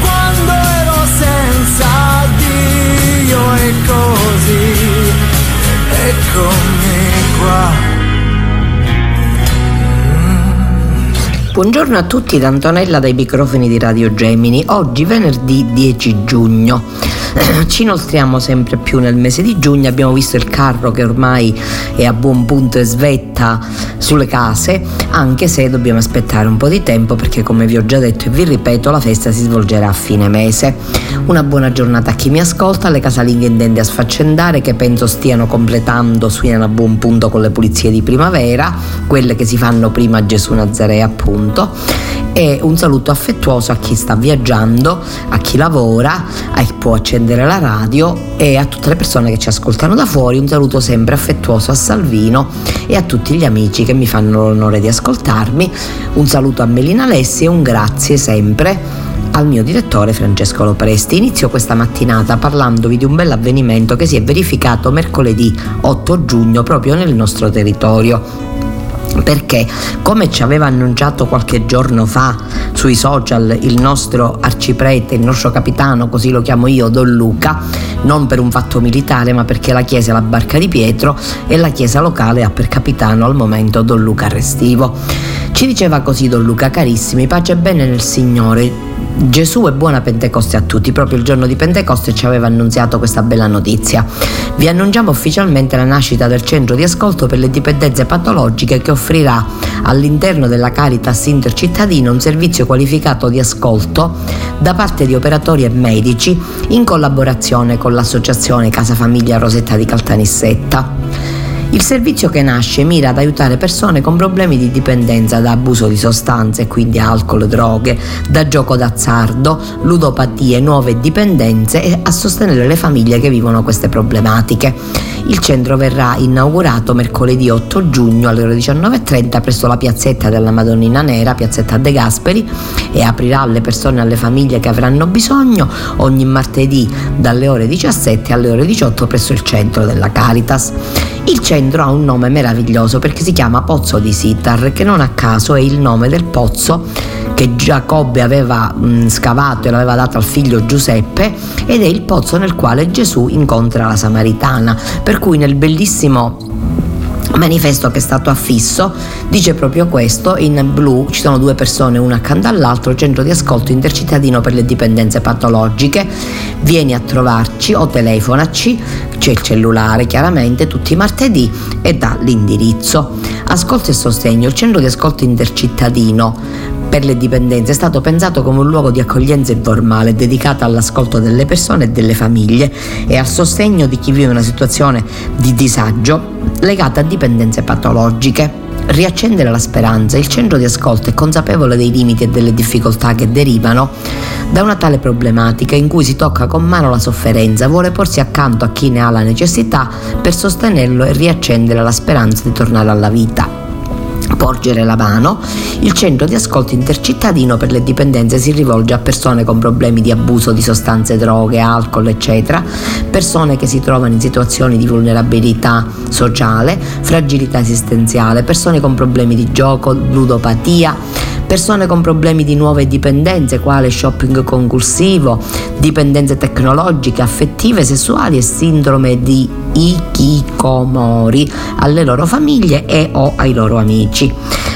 quando ero senza Dio e così eccomi qua Buongiorno a tutti da Antonella dai microfoni di Radio Gemini. Oggi venerdì 10 giugno. Ci inoltriamo sempre più nel mese di giugno, abbiamo visto il carro che ormai è a buon punto e svetta sulle case, anche se dobbiamo aspettare un po' di tempo perché come vi ho già detto e vi ripeto la festa si svolgerà a fine mese. Una buona giornata a chi mi ascolta, alle casalinghe intende a sfaccendare che penso stiano completando, suonano a buon punto con le pulizie di primavera, quelle che si fanno prima a Gesù Nazarea appunto e un saluto affettuoso a chi sta viaggiando, a chi lavora, a chi può accendere la radio e a tutte le persone che ci ascoltano da fuori, un saluto sempre affettuoso a Salvino e a tutti gli amici che mi fanno l'onore di ascoltarmi, un saluto a Melina Alessi e un grazie sempre al mio direttore Francesco Lopresti. Inizio questa mattinata parlandovi di un bel avvenimento che si è verificato mercoledì 8 giugno proprio nel nostro territorio perché come ci aveva annunciato qualche giorno fa sui social il nostro arciprete, il nostro capitano, così lo chiamo io, Don Luca, non per un fatto militare ma perché la chiesa è la barca di Pietro e la chiesa locale ha per capitano al momento Don Luca Restivo. Ci diceva così Don Luca, carissimi, pace e bene nel Signore, Gesù e buona Pentecoste a tutti. Proprio il giorno di Pentecoste ci aveva annunziato questa bella notizia. Vi annunciamo ufficialmente la nascita del centro di ascolto per le dipendenze patologiche che offrirà all'interno della Caritas Intercittadino un servizio qualificato di ascolto da parte di operatori e medici in collaborazione con l'associazione Casa Famiglia Rosetta di Caltanissetta. Il servizio che nasce mira ad aiutare persone con problemi di dipendenza da abuso di sostanze, quindi alcol, droghe, da gioco d'azzardo, ludopatie, nuove dipendenze e a sostenere le famiglie che vivono queste problematiche. Il centro verrà inaugurato mercoledì 8 giugno alle ore 19.30 presso la piazzetta della Madonnina Nera, piazzetta De Gasperi, e aprirà alle persone e alle famiglie che avranno bisogno ogni martedì dalle ore 17 alle ore 18 presso il centro della Caritas. Il centro ha un nome meraviglioso perché si chiama Pozzo di Sitar, che non a caso è il nome del pozzo che Giacobbe aveva mh, scavato e l'aveva dato al figlio Giuseppe ed è il pozzo nel quale Gesù incontra la Samaritana, per cui nel bellissimo manifesto che è stato affisso dice proprio questo in blu ci sono due persone una accanto all'altro centro di ascolto intercittadino per le dipendenze patologiche. Vieni a trovarci o telefonaci c'è il cellulare chiaramente tutti i martedì e dà l'indirizzo. Ascolto e sostegno il centro di ascolto intercittadino per le dipendenze è stato pensato come un luogo di accoglienza informale dedicato all'ascolto delle persone e delle famiglie e al sostegno di chi vive una situazione di disagio legata a dipendenze patologiche. Riaccendere la speranza, il centro di ascolto è consapevole dei limiti e delle difficoltà che derivano da una tale problematica in cui si tocca con mano la sofferenza, vuole porsi accanto a chi ne ha la necessità per sostenerlo e riaccendere la speranza di tornare alla vita. Porgere la mano, il centro di ascolto intercittadino per le dipendenze si rivolge a persone con problemi di abuso di sostanze, droghe, alcol, eccetera, persone che si trovano in situazioni di vulnerabilità sociale, fragilità esistenziale, persone con problemi di gioco, ludopatia, persone con problemi di nuove dipendenze, quale shopping compulsivo, dipendenze tecnologiche, affettive, sessuali e sindrome di ikikomori alle loro famiglie e o ai loro amici.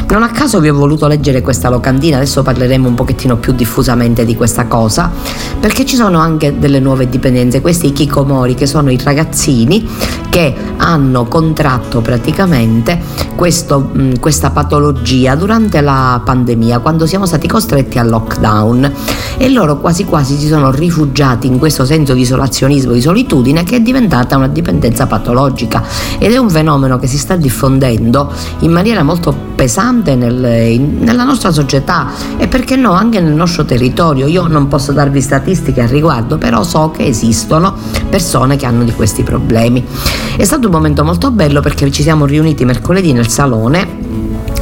Non a caso vi ho voluto leggere questa locandina, adesso parleremo un pochettino più diffusamente di questa cosa, perché ci sono anche delle nuove dipendenze, questi ikikomori che sono i ragazzini che hanno contratto praticamente questo, questa patologia durante la pandemia, quando siamo stati costretti al lockdown. E loro quasi quasi si sono rifugiati in questo senso di isolazionismo, di solitudine che è diventata una dipendenza patologica. Ed è un fenomeno che si sta diffondendo in maniera molto pesante nel, in, nella nostra società e perché no anche nel nostro territorio. Io non posso darvi statistiche al riguardo, però so che esistono persone che hanno di questi problemi. È stato un momento molto bello perché ci siamo riuniti mercoledì nel salone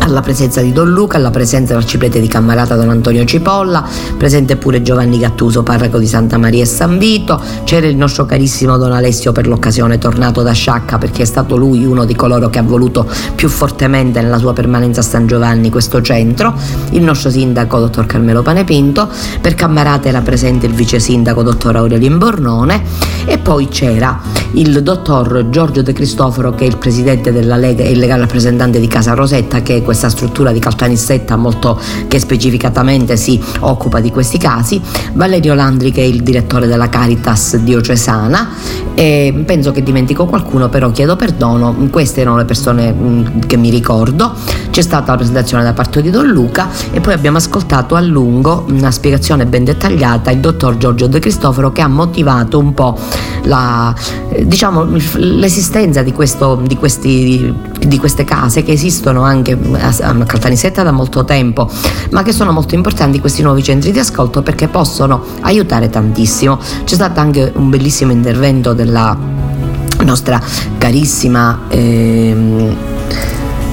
alla presenza di Don Luca, alla presenza dell'arciprete di Cammarata Don Antonio Cipolla, presente pure Giovanni Gattuso, parroco di Santa Maria e San Vito, c'era il nostro carissimo Don Alessio per l'occasione tornato da Sciacca perché è stato lui uno di coloro che ha voluto più fortemente nella sua permanenza a San Giovanni questo centro, il nostro sindaco dottor Carmelo Panepinto, per Cammarata era presente il vice sindaco dottor Aurelio Imbornone. E poi c'era il dottor Giorgio De Cristoforo che è il presidente della Lega e il legale rappresentante di Casa Rosetta che è questa struttura di Caltanissetta molto, che specificatamente si occupa di questi casi, Valerio Landri che è il direttore della Caritas diocesana e penso che dimentico qualcuno però chiedo perdono, queste erano le persone mm, che mi ricordo, c'è stata la presentazione da parte di Don Luca e poi abbiamo ascoltato a lungo una spiegazione ben dettagliata il dottor Giorgio De Cristoforo che ha motivato un po' la, diciamo, l'esistenza di, questo, di, questi, di queste case che esistono anche Caltanissetta da molto tempo, ma che sono molto importanti questi nuovi centri di ascolto perché possono aiutare tantissimo. C'è stato anche un bellissimo intervento della nostra carissima eh,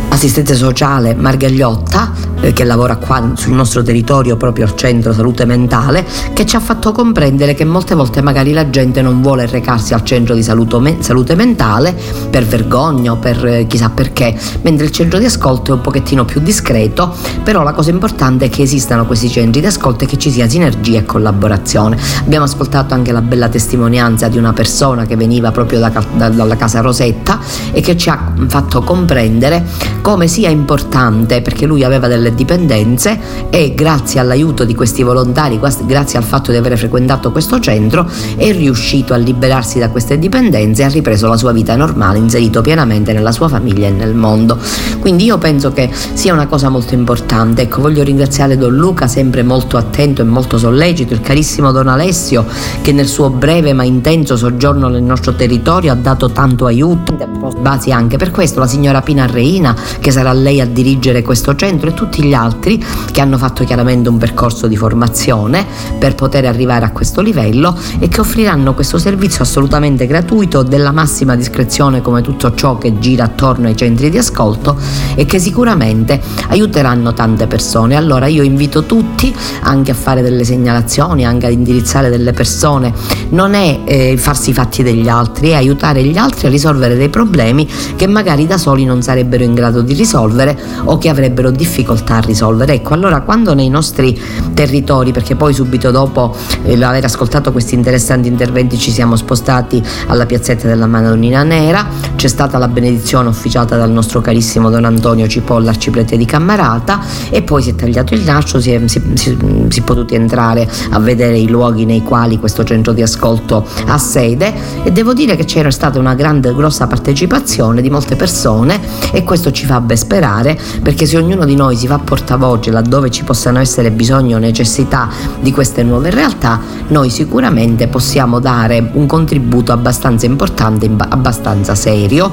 assistente sociale Margagliotta eh, che lavora qua sul nostro territorio proprio al centro salute mentale che ci ha fatto comprendere che molte volte magari la gente non vuole recarsi al centro di salute, salute mentale per vergogna o per eh, chissà perché mentre il centro di ascolto è un pochettino più discreto però la cosa importante è che esistano questi centri di ascolto e che ci sia sinergia e collaborazione. Abbiamo ascoltato anche la bella testimonianza di una persona che veniva proprio da, da, dalla casa Rosetta e che ci ha fatto comprendere come sia importante perché lui aveva delle dipendenze e grazie all'aiuto di questi volontari, grazie al fatto di aver frequentato questo centro, è riuscito a liberarsi da queste dipendenze e ha ripreso la sua vita normale, inserito pienamente nella sua famiglia e nel mondo. Quindi io penso che sia una cosa molto importante. Ecco, voglio ringraziare Don Luca, sempre molto attento e molto sollecito, il carissimo Don Alessio, che nel suo breve ma intenso soggiorno nel nostro territorio ha dato tanto aiuto, basi anche per questo, la signora Pina Reina, che sarà lei a dirigere questo centro e tutti tutti gli altri che hanno fatto chiaramente un percorso di formazione per poter arrivare a questo livello e che offriranno questo servizio assolutamente gratuito della massima discrezione come tutto ciò che gira attorno ai centri di ascolto e che sicuramente aiuteranno tante persone. Allora io invito tutti anche a fare delle segnalazioni, anche ad indirizzare delle persone. Non è eh, farsi i fatti degli altri, è aiutare gli altri a risolvere dei problemi che magari da soli non sarebbero in grado di risolvere o che avrebbero difficoltà a risolvere. Ecco, allora quando nei nostri territori, perché poi subito dopo eh, aver ascoltato questi interessanti interventi ci siamo spostati alla piazzetta della Madonnina Nera, c'è stata la benedizione officiata dal nostro carissimo Don Antonio Cipolla, arciprete di Cammarata e poi si è tagliato il nastro, si è, si, si, si è potuti entrare a vedere i luoghi nei quali questo centro di ascolto ha sede e devo dire che c'era stata una grande, grossa partecipazione di molte persone e questo ci fa ben sperare perché se ognuno di noi si fa portavoce laddove ci possano essere bisogno o necessità di queste nuove realtà, noi sicuramente possiamo dare un contributo abbastanza importante, abbastanza serio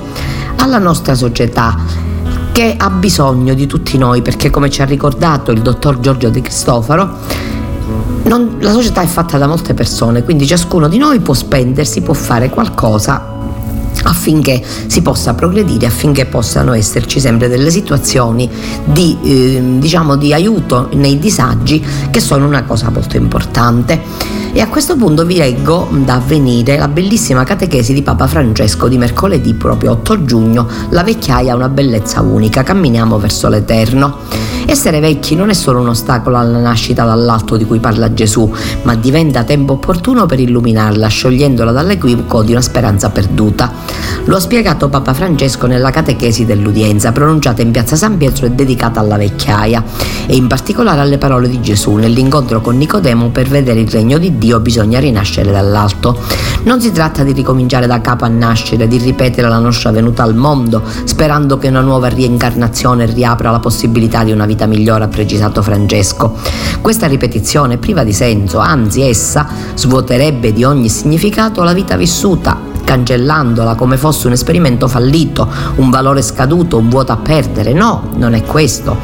alla nostra società che ha bisogno di tutti noi perché come ci ha ricordato il dottor Giorgio De Cristofaro non, la società è fatta da molte persone, quindi ciascuno di noi può spendersi, può fare qualcosa affinché si possa progredire, affinché possano esserci sempre delle situazioni di, eh, diciamo, di aiuto nei disagi che sono una cosa molto importante. E a questo punto vi leggo da avvenire la bellissima catechesi di Papa Francesco di mercoledì proprio 8 giugno, la vecchiaia ha una bellezza unica, camminiamo verso l'Eterno. Essere vecchi non è solo un ostacolo alla nascita dall'alto di cui parla Gesù, ma diventa tempo opportuno per illuminarla, sciogliendola dall'equivoco di una speranza perduta. Lo ha spiegato Papa Francesco nella catechesi dell'udienza, pronunciata in piazza San Pietro e dedicata alla vecchiaia, e in particolare alle parole di Gesù nell'incontro con Nicodemo per vedere il regno di Dio bisogna rinascere dall'alto. Non si tratta di ricominciare da capo a nascere, di ripetere la nostra venuta al mondo, sperando che una nuova reincarnazione riapra la possibilità di una vita migliore, ha precisato Francesco. Questa ripetizione è priva di senso, anzi essa svuoterebbe di ogni significato la vita vissuta, cancellandola come fosse un esperimento fallito, un valore scaduto, un vuoto a perdere. No, non è questo.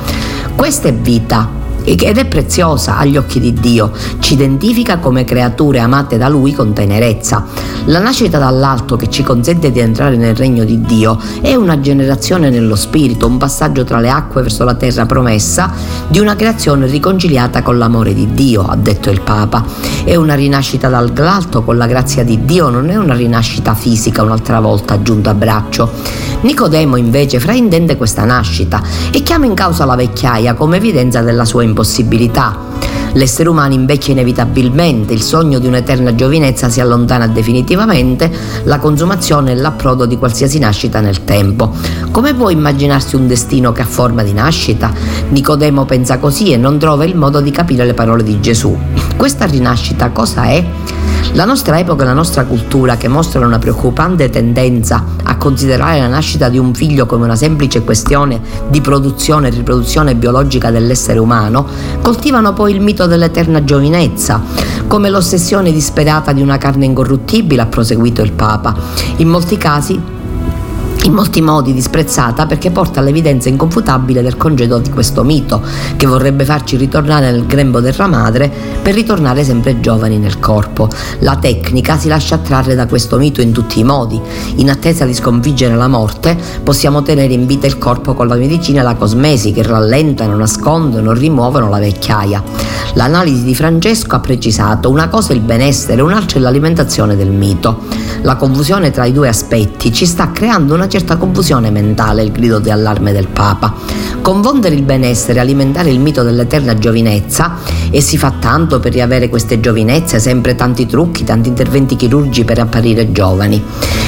Questa è vita, ed è preziosa agli occhi di Dio, ci identifica come creature amate da Lui con tenerezza. La nascita dall'alto che ci consente di entrare nel regno di Dio è una generazione nello spirito, un passaggio tra le acque verso la terra promessa di una creazione riconciliata con l'amore di Dio, ha detto il Papa. È una rinascita dall'alto con la grazia di Dio, non è una rinascita fisica un'altra volta aggiunto a braccio. Nicodemo invece fraintende questa nascita e chiama in causa la vecchiaia come evidenza della sua impossibilità. L'essere umano invecchia inevitabilmente, il sogno di un'eterna giovinezza si allontana definitivamente, la consumazione è l'approdo di qualsiasi nascita nel tempo. Come può immaginarsi un destino che ha forma di nascita? Nicodemo pensa così e non trova il modo di capire le parole di Gesù. Questa rinascita cosa è? La nostra epoca e la nostra cultura, che mostrano una preoccupante tendenza a considerare la nascita di un figlio come una semplice questione di produzione e riproduzione biologica dell'essere umano, coltivano poi il mito dell'eterna giovinezza, come l'ossessione disperata di una carne incorruttibile, ha proseguito il Papa. In molti casi in molti modi disprezzata perché porta all'evidenza inconfutabile del congedo di questo mito, che vorrebbe farci ritornare nel grembo della madre per ritornare sempre giovani nel corpo. La tecnica si lascia attrarre da questo mito in tutti i modi. In attesa di sconfiggere la morte, possiamo tenere in vita il corpo con la medicina e la cosmesi che rallentano, nascondono, rimuovono la vecchiaia. L'analisi di Francesco ha precisato una cosa è il benessere, un'altra è l'alimentazione del mito. La confusione tra i due aspetti ci sta creando una certa confusione mentale il grido di allarme del Papa. Confondere il benessere, alimentare il mito dell'eterna giovinezza e si fa tanto per riavere queste giovinezze, sempre tanti trucchi, tanti interventi chirurgici per apparire giovani.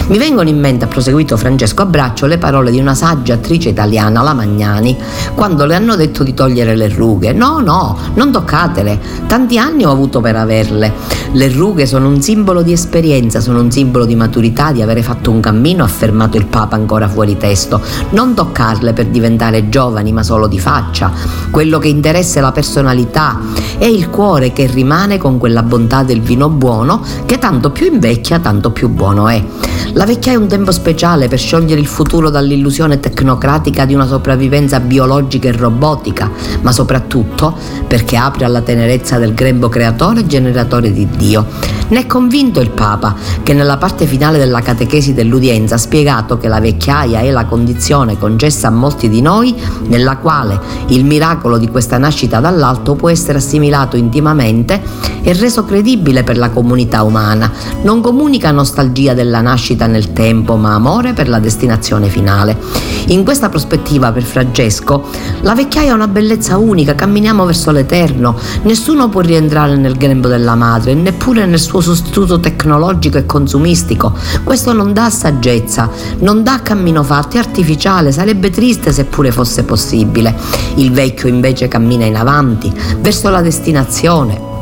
Mi vengono in mente, ha proseguito Francesco Abbraccio, le parole di una saggia attrice italiana, la Magnani, quando le hanno detto di togliere le rughe. No, no, non toccatele, tanti anni ho avuto per averle. Le rughe sono un simbolo di esperienza, sono un simbolo di maturità, di avere fatto un cammino, ha affermato il Papa ancora fuori testo. Non toccarle per diventare giovani, ma solo di faccia. Quello che interessa è la personalità e il cuore che rimane con quella bontà del vino buono che tanto più invecchia, tanto più buono è. La vecchiaia è un tempo speciale per sciogliere il futuro dall'illusione tecnocratica di una sopravvivenza biologica e robotica, ma soprattutto perché apre alla tenerezza del grembo creatore e generatore di Dio. Ne è convinto il Papa, che nella parte finale della catechesi dell'udienza ha spiegato che la vecchiaia è la condizione concessa a molti di noi nella quale il miracolo di questa nascita dall'alto può essere assimilato intimamente e reso credibile per la comunità umana. Non comunica nostalgia della nascita nel tempo, ma amore per la destinazione finale. In questa prospettiva per Francesco, la vecchiaia è una bellezza unica, camminiamo verso l'eterno, nessuno può rientrare nel grembo della madre, neppure nel suo sostituto tecnologico e consumistico. Questo non dà saggezza, non dà cammino fatto, è artificiale, sarebbe triste seppure fosse possibile. Il vecchio invece cammina in avanti, verso la destinazione,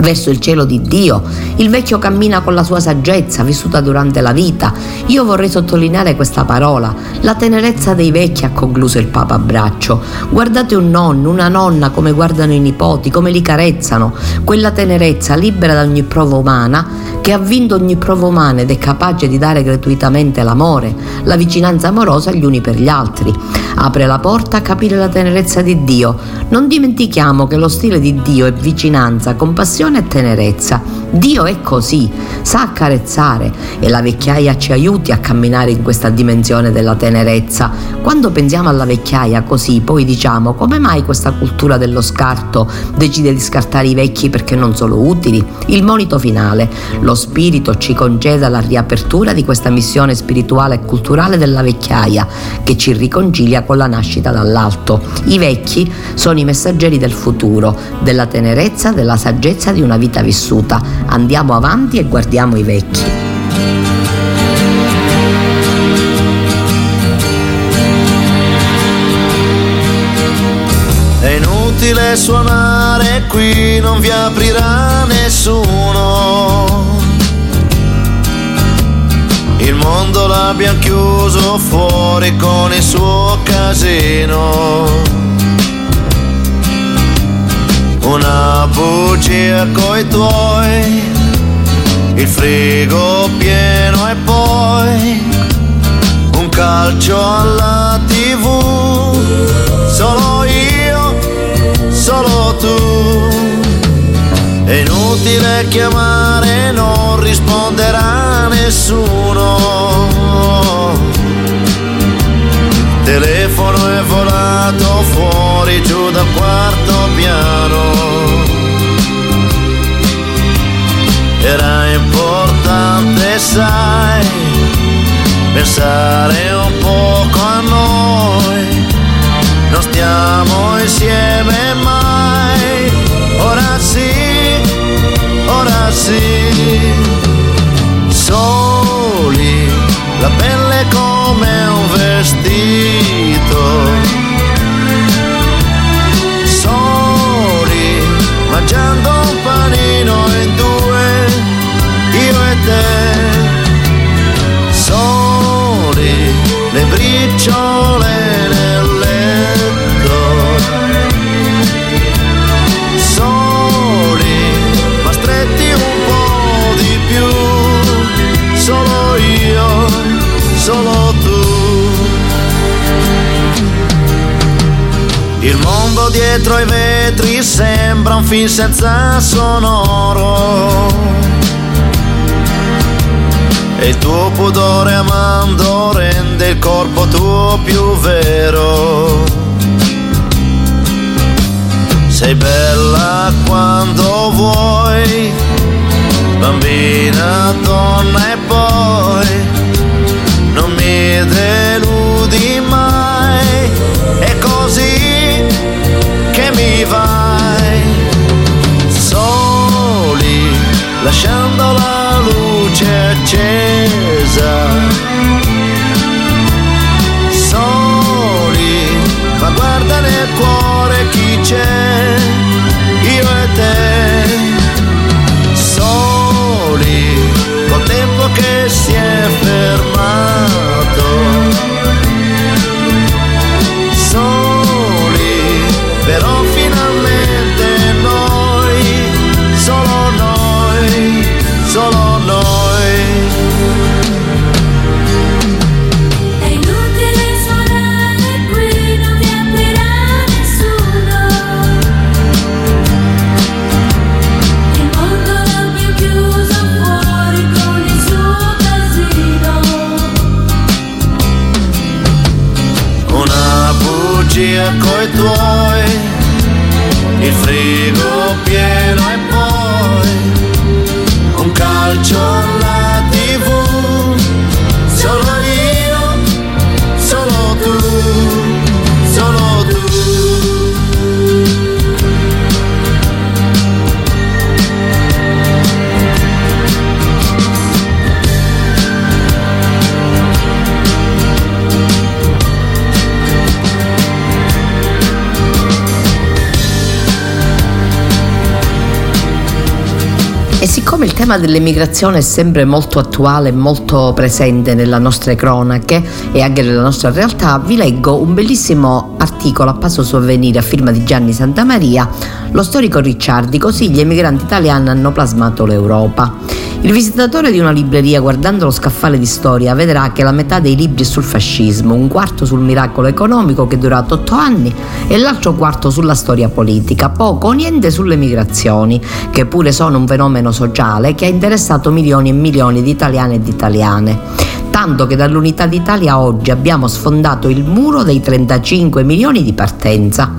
verso il cielo di Dio. Il vecchio cammina con la sua saggezza vissuta durante la vita. Io vorrei sottolineare questa parola, la tenerezza dei vecchi, ha concluso il Papa braccio. Guardate un nonno, una nonna come guardano i nipoti, come li carezzano. Quella tenerezza libera da ogni prova umana che ha vinto ogni prova umana ed è capace di dare gratuitamente l'amore, la vicinanza amorosa gli uni per gli altri. Apre la porta a capire la tenerezza di Dio. Non dimentichiamo che lo stile di Dio è vicinanza, compassione attenzione e tenerezza. Dio è così, sa accarezzare e la vecchiaia ci aiuti a camminare in questa dimensione della tenerezza. Quando pensiamo alla vecchiaia così, poi diciamo come mai questa cultura dello scarto decide di scartare i vecchi perché non sono utili? Il monito finale, lo spirito ci conceda la riapertura di questa missione spirituale e culturale della vecchiaia che ci riconcilia con la nascita dall'alto. I vecchi sono i messaggeri del futuro, della tenerezza, della saggezza di una vita vissuta. Andiamo avanti e guardiamo i vecchi. È inutile suonare qui, non vi aprirà nessuno. Il mondo l'abbiamo chiuso fuori con il suo casino una bugia coi tuoi, il frigo pieno e poi un calcio alla tv, solo io, solo tu. È inutile chiamare, non risponderà nessuno telefono è volato fuori giù dal quarto piano. Era importante, sai, pensare un poco a noi. Non stiamo insieme mai. Ora sì, ora sì. Soli, la pelle come un vestito. Soli, mangiando un panino in due, io e te. Dietro ai vetri sembra un film senza sonoro. E il tuo pudore amando rende il corpo tuo più vero. Sei bella quando vuoi, bambina, donna e poi non mi deludi mai. Vai. Soli, lasciando la luce accesa. Soli, ma guarda nel cuore chi c'è, io e te. Soli, col tempo che si è fermato. Tema dell'emigrazione è sempre molto attuale molto presente nelle nostre cronache e anche nella nostra realtà, vi leggo un bellissimo articolo a passo su avvenire a firma di Gianni Santamaria, lo storico Ricciardi, così gli emigranti italiani hanno plasmato l'Europa. Il visitatore di una libreria guardando lo scaffale di storia vedrà che la metà dei libri è sul fascismo, un quarto sul miracolo economico che è durato otto anni e l'altro quarto sulla storia politica, poco o niente sulle migrazioni, che pure sono un fenomeno sociale che ha interessato milioni e milioni di italiani e di italiane tanto che dall'unità d'Italia oggi abbiamo sfondato il muro dei 35 milioni di partenza.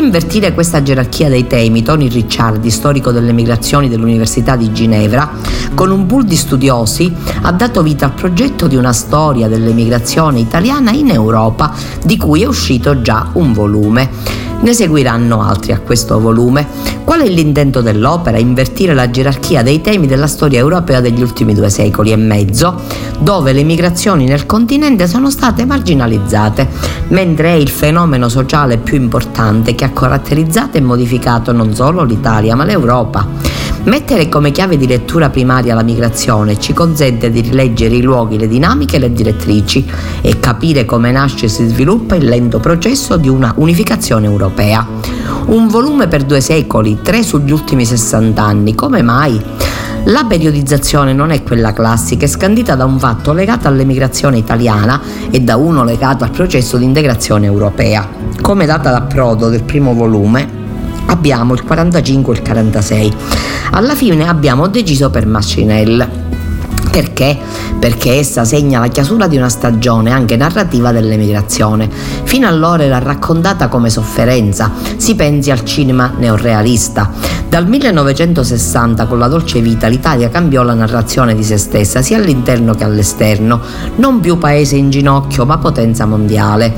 Invertire questa gerarchia dei temi, Tony Ricciardi, storico delle migrazioni dell'Università di Ginevra, con un pool di studiosi ha dato vita al progetto di una storia dell'emigrazione italiana in Europa, di cui è uscito già un volume. Ne seguiranno altri a questo volume. Qual è l'intento dell'opera? Invertire la gerarchia dei temi della storia europea degli ultimi due secoli e mezzo, dove le migrazioni nel continente sono state marginalizzate, mentre è il fenomeno sociale più importante che ha caratterizzato e modificato non solo l'Italia ma l'Europa. Mettere come chiave di lettura primaria la migrazione ci consente di rileggere i luoghi, le dinamiche e le direttrici e capire come nasce e si sviluppa il lento processo di una unificazione europea. Un volume per due secoli, tre sugli ultimi 60 anni, come mai? La periodizzazione non è quella classica, è scandita da un fatto legato all'emigrazione italiana e da uno legato al processo di integrazione europea. Come data d'approdo del primo volume, abbiamo il 45 e il 46. Alla fine abbiamo deciso per Mascinelle. Perché? Perché essa segna la chiusura di una stagione anche narrativa dell'emigrazione. Fino allora era raccontata come sofferenza, si pensi al cinema neorealista. Dal 1960 con la dolce vita l'Italia cambiò la narrazione di se stessa sia all'interno che all'esterno, non più paese in ginocchio ma potenza mondiale.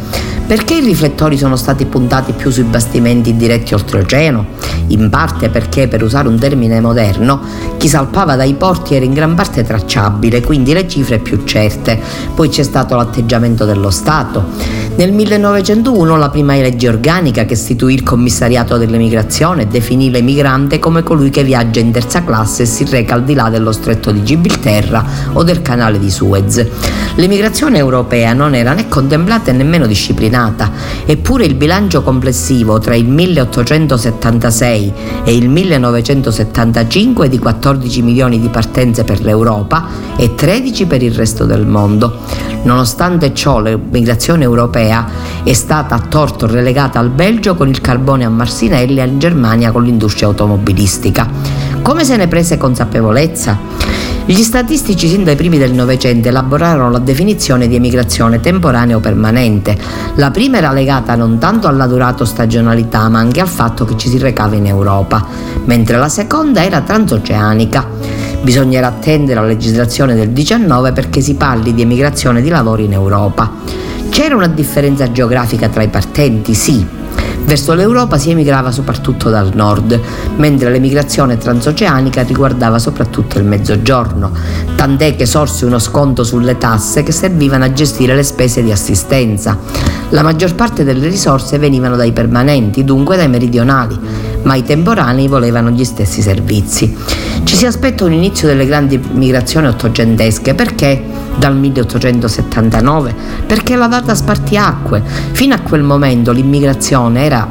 Perché i riflettori sono stati puntati più sui bastimenti diretti oltreoceano? In parte perché, per usare un termine moderno, chi salpava dai porti era in gran parte tracciabile, quindi le cifre più certe. Poi c'è stato l'atteggiamento dello Stato. Nel 1901 la prima legge organica che istituì il commissariato dell'emigrazione definì l'emigrante come colui che viaggia in terza classe e si reca al di là dello stretto di Gibilterra o del canale di Suez. L'emigrazione europea non era né contemplata e nemmeno disciplinata, eppure il bilancio complessivo tra il 1876 e il 1975 è di 14 milioni di partenze per l'Europa e 13 per il resto del mondo. Nonostante ciò l'emigrazione europea è stata a torto relegata al Belgio con il carbone a Marsinelli e in Germania con l'industria automobilistica. Come se ne prese consapevolezza? Gli statistici sin dai primi del Novecento elaborarono la definizione di emigrazione temporanea o permanente. La prima era legata non tanto alla durata o stagionalità, ma anche al fatto che ci si recava in Europa, mentre la seconda era transoceanica. Bisognerà attendere la legislazione del 19 perché si parli di emigrazione di lavoro in Europa. C'era una differenza geografica tra i partenti, sì, Verso l'Europa si emigrava soprattutto dal nord, mentre l'emigrazione transoceanica riguardava soprattutto il mezzogiorno, tant'è che sorse uno sconto sulle tasse che servivano a gestire le spese di assistenza. La maggior parte delle risorse venivano dai permanenti, dunque dai meridionali, ma i temporanei volevano gli stessi servizi. Ci si aspetta un inizio delle grandi migrazioni ottocentesche perché dal 1879 perché la data spartiacque. Fino a quel momento l'immigrazione era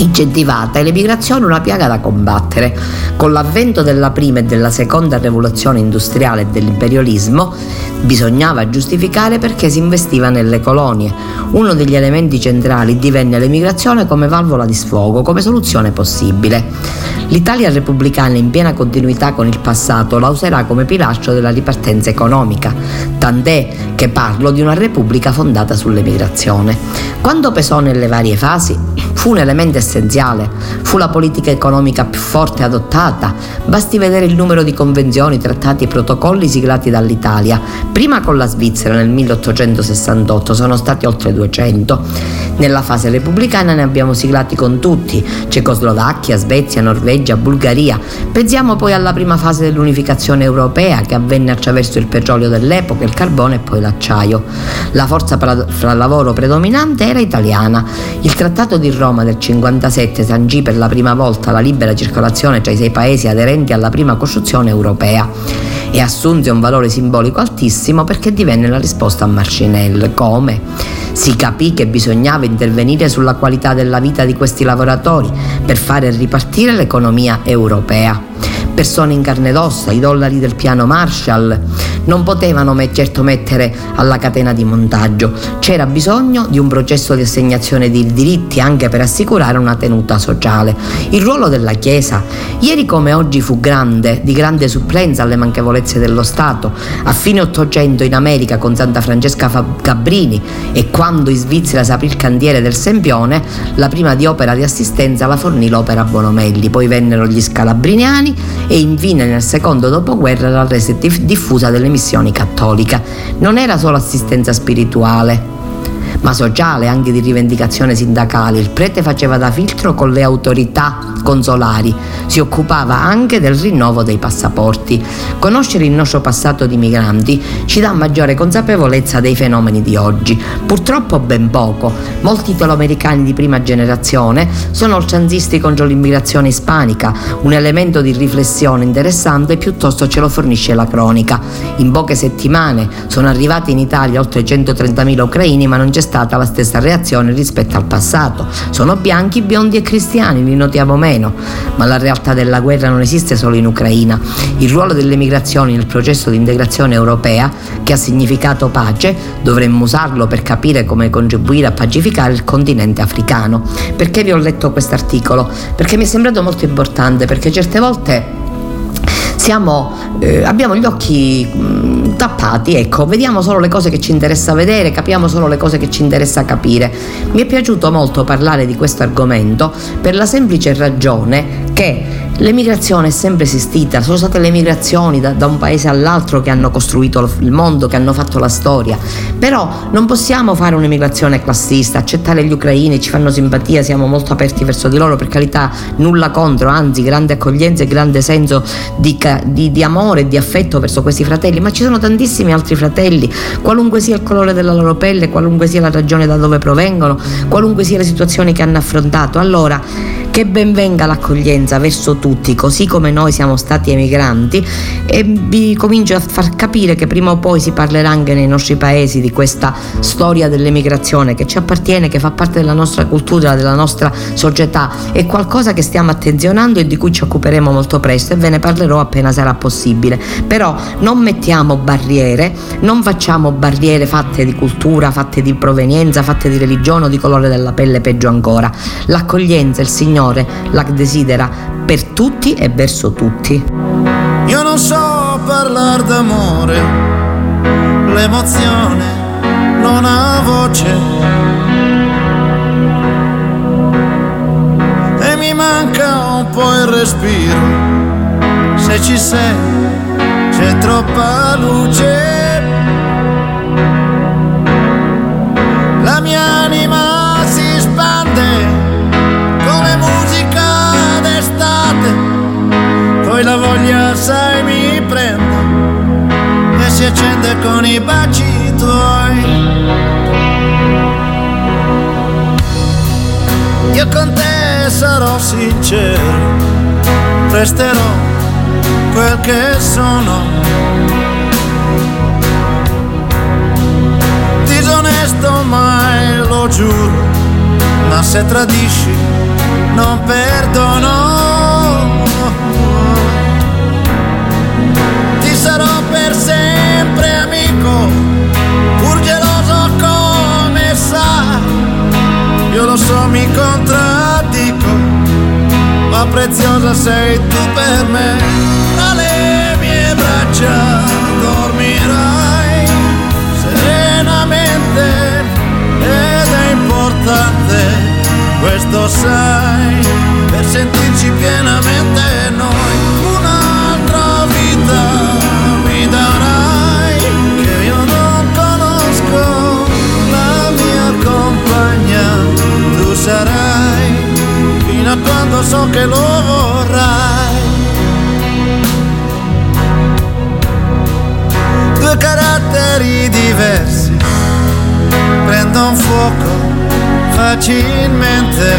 incentivata e l'emigrazione una piaga da combattere. Con l'avvento della prima e della seconda rivoluzione industriale e dell'imperialismo bisognava giustificare perché si investiva nelle colonie. Uno degli elementi centrali divenne l'emigrazione come valvola di sfogo, come soluzione possibile. L'Italia repubblicana in piena continuità con il passato la userà come pilastro della ripartenza economica, tant'è che parlo di una repubblica fondata sull'emigrazione. Quando pesò nelle varie fasi, fu un elemento essenziale, fu la politica economica più forte adottata, basti vedere il numero di convenzioni, trattati e protocolli siglati dall'Italia, prima con la Svizzera nel 1868 sono stati oltre 200, nella fase repubblicana ne abbiamo siglati con tutti, Cecoslovacchia, Svezia, Norvegia, Bulgaria, pensiamo poi alla prima fase dell'unificazione europea che avvenne attraverso il petrolio dell'epoca, il carbone e poi l'acciaio. La forza fra lavoro predominante era italiana, il trattato di Roma del 57 sancì per la prima volta la libera circolazione tra i sei paesi aderenti alla prima costruzione europea e assunse un valore simbolico altissimo perché divenne la risposta a Marcinelle. Come? Si capì che bisognava intervenire sulla qualità della vita di questi lavoratori per fare ripartire l'economia europea persone in carne ed ossa, i dollari del piano Marshall, non potevano certo mettere alla catena di montaggio. C'era bisogno di un processo di assegnazione di diritti anche per assicurare una tenuta sociale. Il ruolo della Chiesa, ieri come oggi, fu grande, di grande supplenza alle manchevolezze dello Stato. A fine Ottocento in America con Santa Francesca Gabrini e quando in Svizzera si aprì il cantiere del Sempione, la prima di opera di assistenza la fornì l'opera Bonomelli. Poi vennero gli scalabriniani e infine nel secondo dopoguerra la dif- diffusa delle missioni cattoliche. Non era solo assistenza spirituale, ma sociale, anche di rivendicazione sindacale. Il prete faceva da filtro con le autorità consolari, si occupava anche del rinnovo dei passaporti. Conoscere il nostro passato di migranti ci dà maggiore consapevolezza dei fenomeni di oggi. Purtroppo ben poco. Molti italoamericani di prima generazione sono oltranzisti contro l'immigrazione ispanica, un elemento di riflessione interessante piuttosto ce lo fornisce la cronica. In poche settimane sono arrivati in Italia oltre 130.000 ucraini, ma non c'è stata la stessa reazione rispetto al passato. Sono bianchi, biondi e cristiani, li notiamo meno, ma la realtà della guerra non esiste solo in Ucraina. Il ruolo delle migrazioni nel processo di integrazione europea, che ha significato pace, dovremmo usarlo per capire come contribuire a pacificare il continente africano. Perché vi ho letto questo articolo? Perché mi è sembrato molto importante, perché certe volte siamo, eh, abbiamo gli occhi mh, tappati, ecco, vediamo solo le cose che ci interessa vedere, capiamo solo le cose che ci interessa capire. Mi è piaciuto molto parlare di questo argomento per la semplice ragione che l'emigrazione è sempre esistita, sono state le migrazioni da, da un paese all'altro che hanno costruito il mondo, che hanno fatto la storia, però non possiamo fare un'emigrazione classista, accettare gli ucraini, ci fanno simpatia, siamo molto aperti verso di loro, per carità nulla contro, anzi grande accoglienza e grande senso di, di, di amore e di affetto verso questi fratelli, ma ci sono tantissimi altri fratelli, qualunque sia il colore della loro pelle, qualunque sia la ragione da dove provengono, qualunque sia le situazioni che hanno affrontato. Allora, che ben venga l'accoglienza verso tutti, così come noi siamo stati emigranti e vi comincio a far capire che prima o poi si parlerà anche nei nostri paesi di questa storia dell'emigrazione che ci appartiene, che fa parte della nostra cultura, della nostra società, è qualcosa che stiamo attenzionando e di cui ci occuperemo molto presto e ve ne parlerò appena sarà possibile. Però non mettiamo barriere, non facciamo barriere fatte di cultura, fatte di provenienza, fatte di religione o di colore della pelle, peggio ancora. L'accoglienza il Signore la desidera per tutti e verso tutti. Io non so parlare d'amore, l'emozione non ha voce. E mi manca un po' il respiro, se ci sei c'è troppa luce. La mia anima si spande voglia sai mi prende e si accende con i baci tuoi. Io con te sarò sincero resterò quel che sono. Disonesto mai lo giuro ma se tradisci non perdono preziosa sei tu per me. Tra le mie braccia dormirai serenamente ed è importante questo sai, per sentirci pienamente noi un'altra quando so che lo vorrai. Due caratteri diversi prendono fuoco facilmente,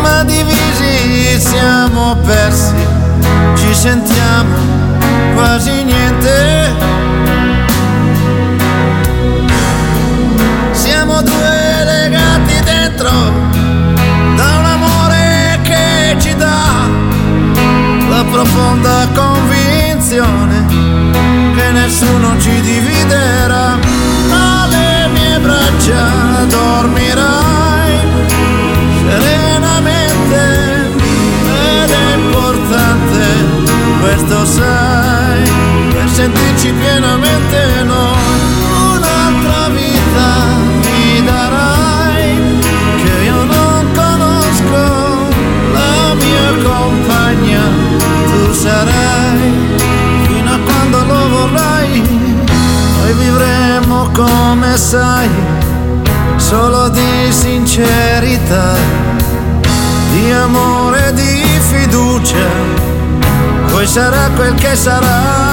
ma divisi siamo persi, ci sentiamo quasi niente. da un amore che ci dà la profonda convinzione che nessuno ci dividerà. Alle mie braccia dormirai serenamente ed è importante questo poi sarà quel che sarà.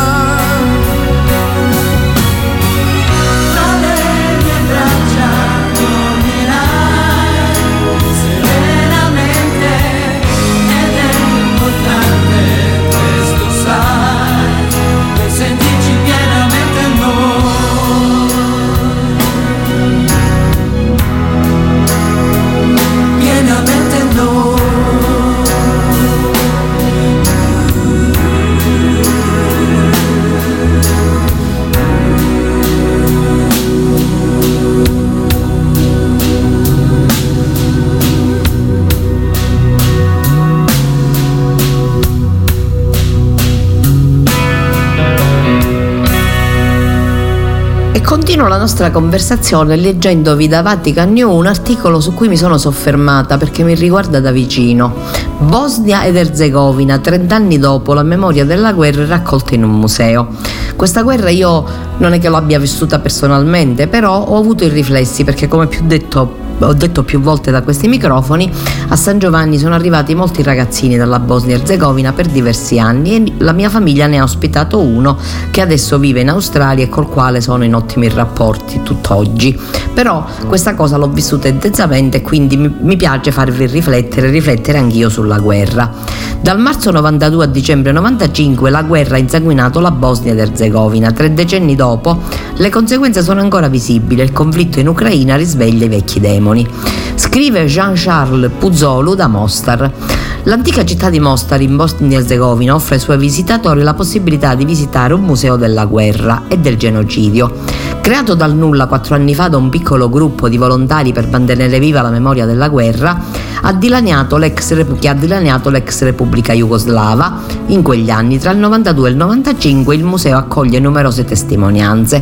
Continuo la nostra conversazione leggendovi da Vatican New un articolo su cui mi sono soffermata perché mi riguarda da vicino. Bosnia ed Erzegovina, 30 anni dopo la memoria della guerra raccolta in un museo. Questa guerra io non è che l'abbia vissuta personalmente, però ho avuto i riflessi perché come più detto ho detto più volte da questi microfoni, a San Giovanni sono arrivati molti ragazzini dalla Bosnia Erzegovina per diversi anni e la mia famiglia ne ha ospitato uno che adesso vive in Australia e col quale sono in ottimi rapporti tutt'oggi. Però questa cosa l'ho vissuta intensamente e quindi mi, piace farvi riflettere, riflettere anch'io sulla guerra. Dal marzo 92 a dicembre 95 la guerra ha insanguinato la Bosnia ed Erzegovina. Tre decenni dopo le conseguenze sono ancora visibili il conflitto in Ucraina risveglia i vecchi demoni. Scrive Jean-Charles Puzzolu da Mostar. L'antica città di Mostar in Bosnia Erzegovina offre ai suoi visitatori la possibilità di visitare un museo della guerra e del genocidio. Creato dal nulla quattro anni fa da un piccolo gruppo di volontari per mantenere viva la memoria della guerra, ha dilaniato che ha dilaniato l'ex Repubblica Jugoslava. In quegli anni, tra il 92 e il 95, il museo accoglie numerose testimonianze.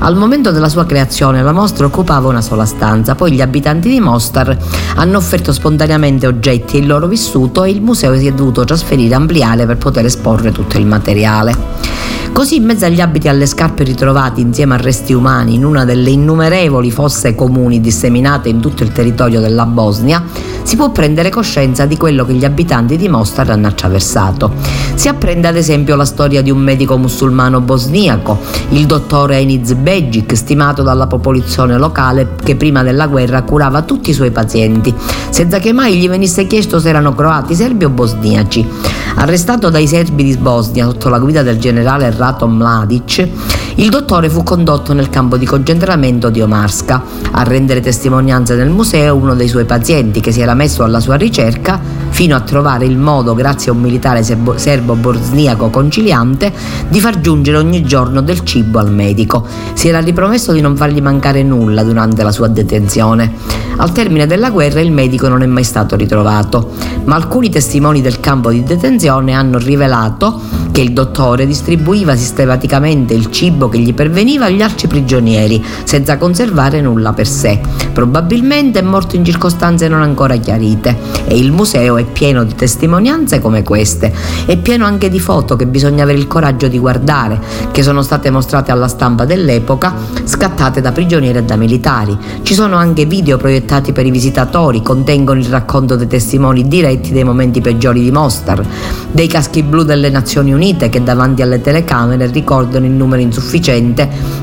Al momento della sua creazione la mostra occupava una sola stanza, poi gli abitanti di Mostar hanno offerto spontaneamente oggetti e il loro vissuto e il museo si è dovuto trasferire e ampliare per poter esporre tutto il materiale. Così in mezzo agli abiti e alle scarpe ritrovati insieme a resti umani in una delle innumerevoli fosse comuni disseminate in tutto il territorio della Bosnia, si può prendere coscienza di quello che gli abitanti di Mostar hanno attraversato. Si apprende ad esempio la storia di un medico musulmano bosniaco, il dottore Eniz Begic, stimato dalla popolazione locale che prima della guerra curava tutti i suoi pazienti, senza che mai gli venisse chiesto se erano croati, serbi o bosniaci. Arrestato dai serbi di Bosnia sotto la guida del generale Rato Mladic, il dottore fu condotto nel campo di concentramento di Omarska. A rendere testimonianza nel museo uno dei suoi pazienti che si era messo alla sua ricerca fino a trovare il modo, grazie a un militare serbo- serbo-bosniaco conciliante, di far giungere ogni giorno del cibo al medico. Si era ripromesso di non fargli mancare nulla durante la sua detenzione. Al termine della guerra il medico non è mai stato ritrovato, ma alcuni testimoni del campo di detenzione hanno rivelato che il dottore distribuiva sistematicamente il cibo che gli perveniva agli altri prigionieri, senza conservare nulla per sé. Probabilmente è morto in circostanze non ancora chiarite e il museo è pieno di testimonianze come queste. È pieno anche di foto che bisogna avere il coraggio di guardare, che sono state mostrate alla stampa dell'epoca, scattate da prigionieri e da militari. Ci sono anche video proiettati per i visitatori, contengono il racconto dei testimoni diretti dei momenti peggiori di Mostar, dei caschi blu delle Nazioni Unite che davanti alle telecamere ricordano il numero insufficiente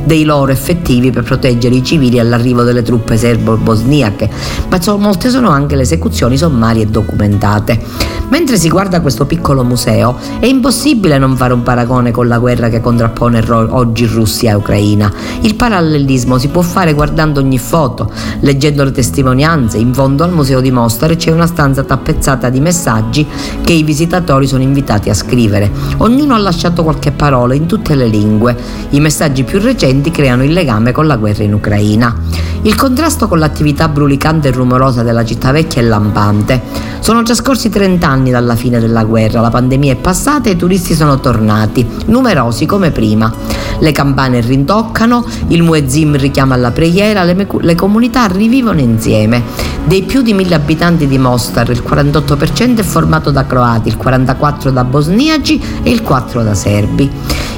dei loro effettivi per proteggere i civili all'arrivo delle truppe serbo-bosniache, ma molte sono anche le esecuzioni sommarie documentate. Mentre si guarda questo piccolo museo, è impossibile non fare un paragone con la guerra che contrappone ro- oggi Russia e Ucraina. Il parallelismo si può fare guardando ogni foto, leggendo le testimonianze. In fondo al museo di Mostar c'è una stanza tappezzata di messaggi che i visitatori sono invitati a scrivere. Ognuno ha lasciato qualche parola in tutte le lingue. I messaggi più recenti creano il legame con la guerra in Ucraina. Il contrasto con l'attività brulicante e rumorosa della città vecchia è lampante. Sono trascorsi 30 anni dalla fine della guerra, la pandemia è passata e i turisti sono tornati, numerosi come prima. Le campane rintoccano, il muezzin richiama alla preghiera, le, mecu- le comunità rivivono insieme. Dei più di mille abitanti di Mostar, il 48% è formato da croati, il 44% da bosniaci e il 4% da serbi.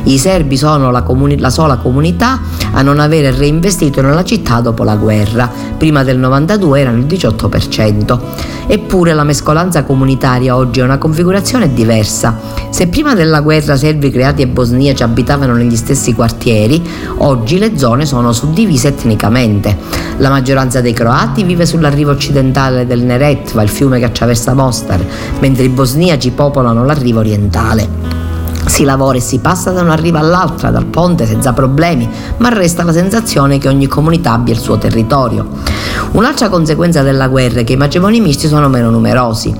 I serbi sono la, comuni- la sola comunità a non avere reinvestito nella città dopo la guerra. Prima del 92 erano il 18%. Eppure la mescolanza comunitaria oggi è una configurazione diversa. Se prima della guerra serbi, creati e bosniaci abitavano negli stessi quartieri, oggi le zone sono suddivise etnicamente. La maggioranza dei croati vive sull'arrivo occidentale del Neretva, il fiume che attraversa Mostar, mentre i bosniaci popolano l'arrivo orientale. Si lavora e si passa da una riva all'altra, dal ponte senza problemi, ma resta la sensazione che ogni comunità abbia il suo territorio. Un'altra conseguenza della guerra è che i matrimoni misti sono meno numerosi.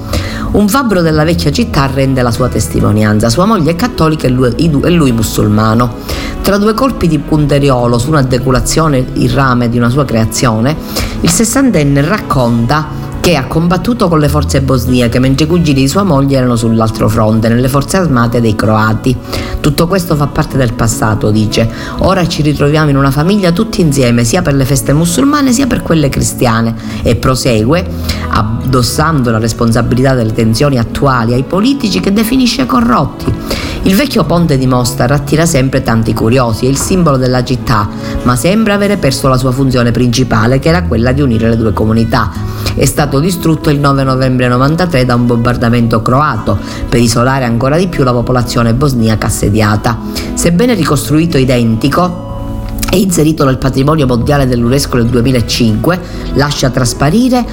Un fabbro della vecchia città rende la sua testimonianza. Sua moglie è cattolica e lui, e lui musulmano. Tra due colpi di punteriolo su una deculazione il rame di una sua creazione, il sessantenne racconta che ha combattuto con le forze bosniache mentre i cugini di sua moglie erano sull'altro fronte, nelle forze armate dei croati. Tutto questo fa parte del passato, dice. Ora ci ritroviamo in una famiglia tutti insieme, sia per le feste musulmane sia per quelle cristiane. E prosegue, addossando la responsabilità delle tensioni attuali ai politici che definisce corrotti. Il vecchio ponte di Mostar attira sempre tanti curiosi, è il simbolo della città, ma sembra avere perso la sua funzione principale, che era quella di unire le due comunità. È stato distrutto il 9 novembre 93 da un bombardamento croato per isolare ancora di più la popolazione bosniaca assediata. Sebbene ricostruito identico, è inserito nel patrimonio mondiale dell'UNESCO nel 2005, lascia trasparire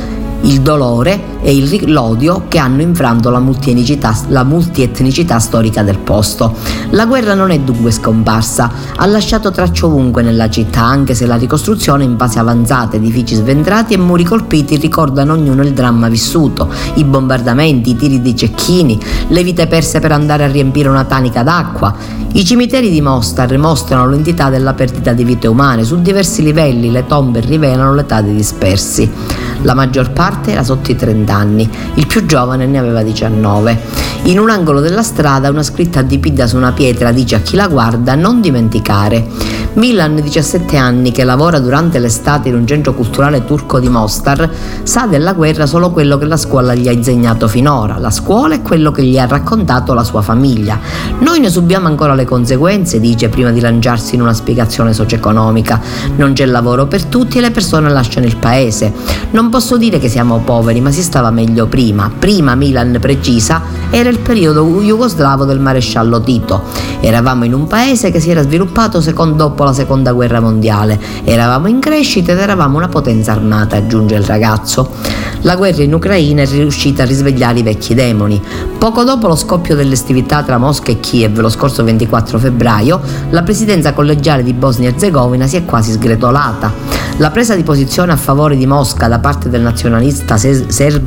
il dolore e l'odio che hanno infranto la multietnicità, la multietnicità storica del posto. La guerra non è dunque scomparsa, ha lasciato tracce ovunque nella città, anche se la ricostruzione in fase avanzata, edifici sventrati e muri colpiti ricordano ognuno il dramma vissuto, i bombardamenti, i tiri di cecchini, le vite perse per andare a riempire una tanica d'acqua. I cimiteri di Mostar mostrano l'entità della perdita di vite umane, su diversi livelli le tombe rivelano l'età dei dispersi. La maggior parte era sotto i 30 anni, il più giovane ne aveva 19. In un angolo della strada una scritta dipinta su una pietra dice a chi la guarda non dimenticare. Milan, 17 anni, che lavora durante l'estate in un centro culturale turco di Mostar, sa della guerra solo quello che la scuola gli ha insegnato finora. La scuola è quello che gli ha raccontato la sua famiglia. Noi ne subiamo ancora le conseguenze, dice prima di lanciarsi in una spiegazione socio-economica. Non c'è lavoro per tutti e le persone lasciano il paese. Non posso dire che siamo poveri, ma si stava meglio prima. Prima Milan precisa era il periodo jugoslavo del maresciallo Tito. Eravamo in un paese che si era sviluppato secondo dopo la seconda guerra mondiale. Eravamo in crescita ed eravamo una potenza armata, aggiunge il ragazzo. La guerra in Ucraina è riuscita a risvegliare i vecchi demoni. Poco dopo lo scoppio delle ostilità tra Mosca e Kiev lo scorso 24 febbraio, la presidenza collegiale di Bosnia-Herzegovina si è quasi sgretolata. La presa di posizione a favore di Mosca da parte del nazionalista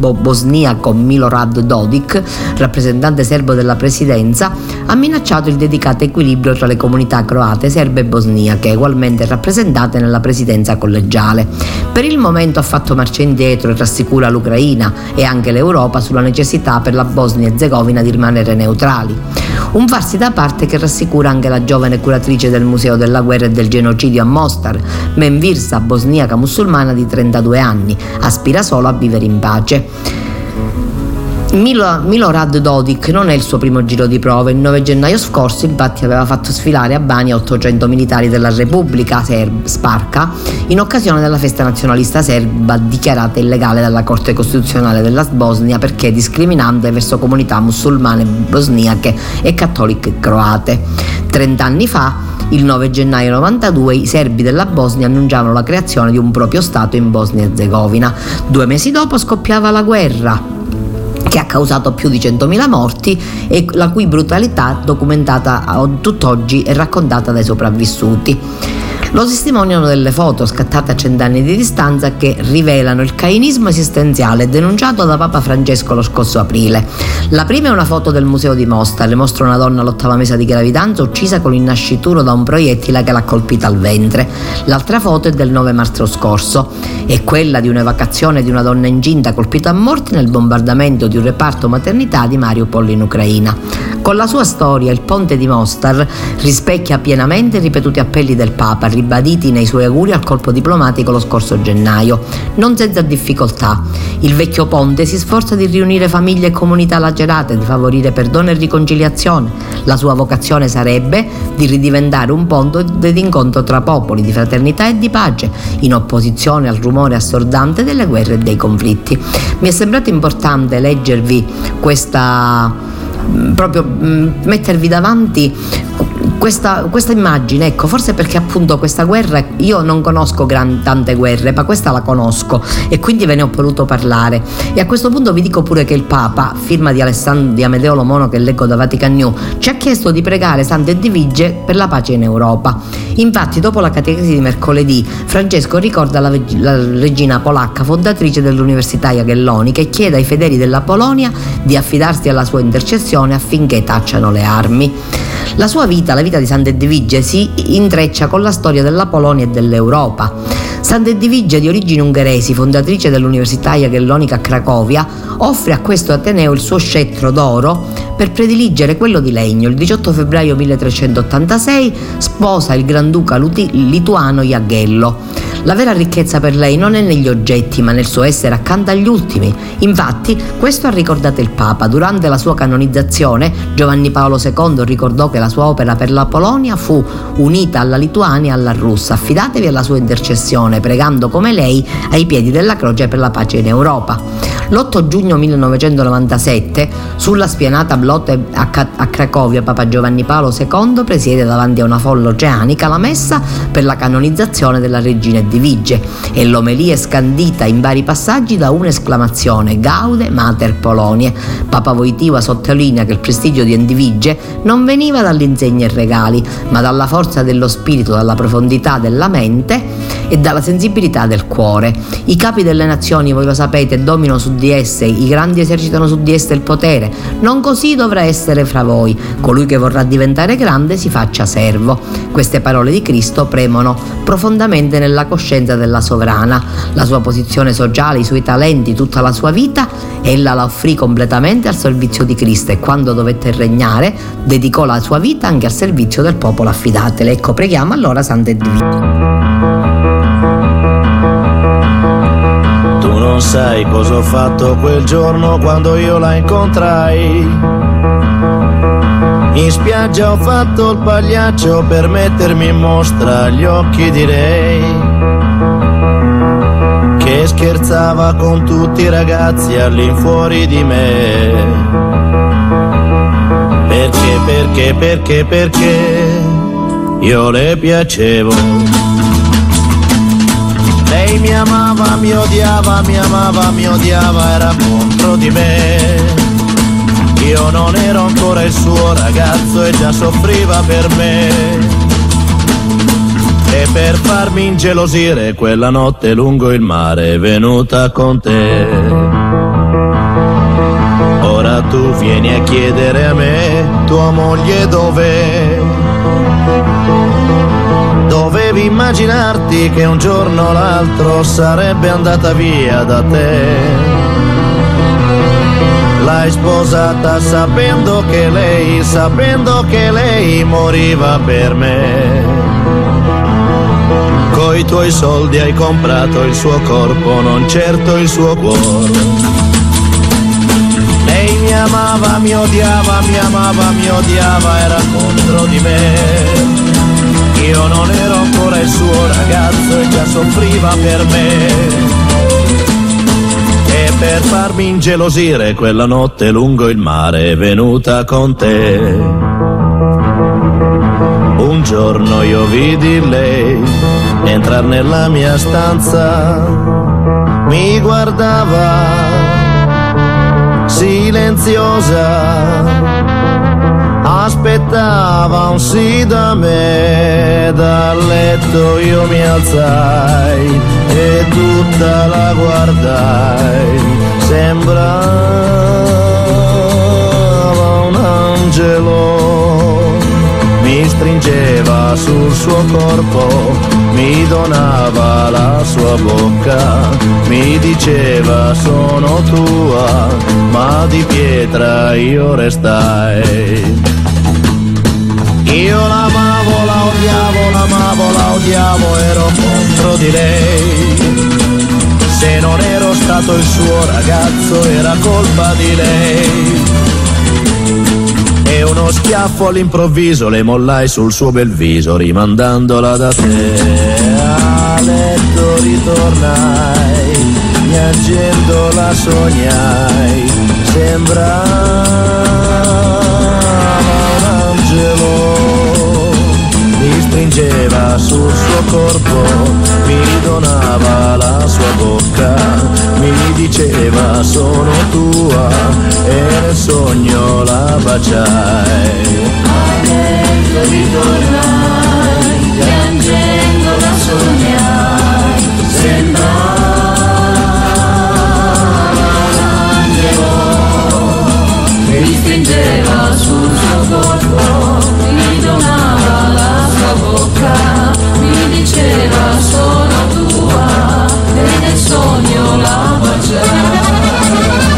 se- serbo-bosniaco Milorad Dodik, rappresentante serbo della presidenza, ha minacciato il dedicato equilibrio tra le comunità croate, serbe e bosniache, ugualmente rappresentate nella presidenza collegiale. Per il momento ha fatto marcia indietro e rassicura l'Ucraina e anche l'Europa sulla necessità per la Bosnia-Herzegovina di rimanere neutrali. Un farsi da parte che rassicura anche la giovane curatrice del Museo della guerra e del genocidio a Mostar, Menvirsa, bosniaca musulmana di 32 anni, aspira solo a vivere in pace. Milo- Milorad Dodik non è il suo primo giro di prove. Il 9 gennaio scorso, infatti, aveva fatto sfilare a Bani 800 militari della Repubblica Serb, Sparka in occasione della festa nazionalista serba dichiarata illegale dalla Corte Costituzionale della Bosnia perché discriminante verso comunità musulmane bosniache e cattoliche croate. Trent'anni fa, il 9 gennaio 92, i serbi della Bosnia annunciavano la creazione di un proprio Stato in Bosnia e Herzegovina. Due mesi dopo scoppiava la guerra che ha causato più di 100.000 morti e la cui brutalità documentata tutt'oggi è raccontata dai sopravvissuti. Lo testimoniano delle foto scattate a cent'anni di distanza che rivelano il cainismo esistenziale denunciato da Papa Francesco lo scorso aprile. La prima è una foto del museo di Mostar, mostra una donna all'ottava mese di gravidanza uccisa con il nascituro da un proiettile che l'ha colpita al ventre. L'altra foto è del 9 marzo scorso, è quella di un'evacuazione di una donna incinta colpita a morte nel bombardamento di un reparto maternità di Mariupol in Ucraina. Con la sua storia, il ponte di Mostar rispecchia pienamente i ripetuti appelli del Papa, ribaditi nei suoi auguri al corpo diplomatico lo scorso gennaio, non senza difficoltà. Il vecchio ponte si sforza di riunire famiglie e comunità lacerate, di favorire perdono e riconciliazione. La sua vocazione sarebbe di ridiventare un ponte d'incontro tra popoli, di fraternità e di pace, in opposizione al rumore assordante delle guerre e dei conflitti. Mi è sembrato importante leggervi questa proprio mh, mettervi davanti questa, questa, immagine, ecco, forse perché appunto questa guerra, io non conosco gran, tante guerre, ma questa la conosco e quindi ve ne ho voluto parlare. E a questo punto vi dico pure che il Papa, firma di Alessandro di Amedeo Lomono che leggo da Vatican New, ci ha chiesto di pregare Santa Edvige per la pace in Europa. Infatti, dopo la catechesi di mercoledì, Francesco ricorda la, la regina polacca, fondatrice dell'Università Jagellonica, e chiede ai fedeli della Polonia di affidarsi alla sua intercessione affinché tacciano le armi. La sua vita, la vita di Sant'Edvige, si intreccia con la storia della Polonia e dell'Europa. Sant'Edvige, di origini ungheresi, fondatrice dell'Università Jagellonica a Cracovia, offre a questo Ateneo il suo scettro d'oro per prediligere quello di legno. Il 18 febbraio 1386 sposa il Granduca lituano Jaghello. La vera ricchezza per lei non è negli oggetti, ma nel suo essere accanto agli ultimi. Infatti, questo ha ricordato il Papa. Durante la sua canonizzazione, Giovanni Paolo II ricordò che la sua opera per la Polonia fu unita alla Lituania e alla Russia. Affidatevi alla sua intercessione, pregando come lei ai piedi della croce per la pace in Europa. L'8 giugno 1997, sulla spianata Blotte a, a Cracovia, Papa Giovanni Paolo II presiede davanti a una folla oceanica la messa per la canonizzazione della regina Edvige e l'omelia è scandita in vari passaggi da un'esclamazione Gaude Mater Polonie. Papa Voitiva sottolinea che il prestigio di Edvige non veniva dall'insegna e regali, ma dalla forza dello spirito, dalla profondità della mente e dalla sensibilità del cuore. I capi delle nazioni, voi lo sapete, dominano su di esse, i grandi esercitano su di esse il potere. Non così dovrà essere fra voi. Colui che vorrà diventare grande si faccia servo. Queste parole di Cristo premono profondamente nella coscienza della sovrana. La sua posizione sociale, i suoi talenti, tutta la sua vita, ella la offrì completamente al servizio di Cristo e quando dovette regnare dedicò la sua vita anche al servizio del popolo affidatele. Ecco, preghiamo allora Santa Edvige. Sai cosa ho fatto quel giorno quando io la incontrai. In spiaggia ho fatto il pagliaccio per mettermi in mostra agli occhi di lei. Che scherzava con tutti i ragazzi all'infuori di me. Perché, perché, perché, perché io le piacevo. Lei mi amava, mi odiava, mi amava, mi odiava, era contro di me. Io non ero ancora il suo ragazzo e già soffriva per me. E per farmi ingelosire quella notte lungo il mare è venuta con te. Ora tu vieni a chiedere a me, tua moglie dov'è? Dovevi immaginarti che un giorno o l'altro sarebbe andata via da te. L'hai sposata sapendo che lei, sapendo che lei moriva per me. Coi tuoi soldi hai comprato il suo corpo, non certo il suo cuore. Lei mi amava, mi odiava, mi amava, mi odiava, era contro di me. Io non ero ancora il suo ragazzo e già soffriva per me. E per farmi ingelosire quella notte lungo il mare è venuta con te. Un giorno io vidi lei entrare nella mia stanza, mi guardava silenziosa aspettava un sì da me, dal letto io mi alzai e tutta la guardai, sembrava un angelo, mi stringeva sul suo corpo, mi donava la sua bocca, mi diceva sono tua, ma di pietra io restai. Io l'amavo, la odiavo, l'amavo, la odiavo, ero contro di lei. Se non ero stato il suo ragazzo era colpa di lei. E uno schiaffo all'improvviso le mollai sul suo bel viso rimandandola da te. A letto ritornai, piangendo la sognai, sembrava stringeva sul suo corpo, mi donava la sua bocca, mi diceva sono tua e nel sogno la baciai. Ritornai, piangendo la sognai, sembrava diceva sono tua e nel sogno la baciai.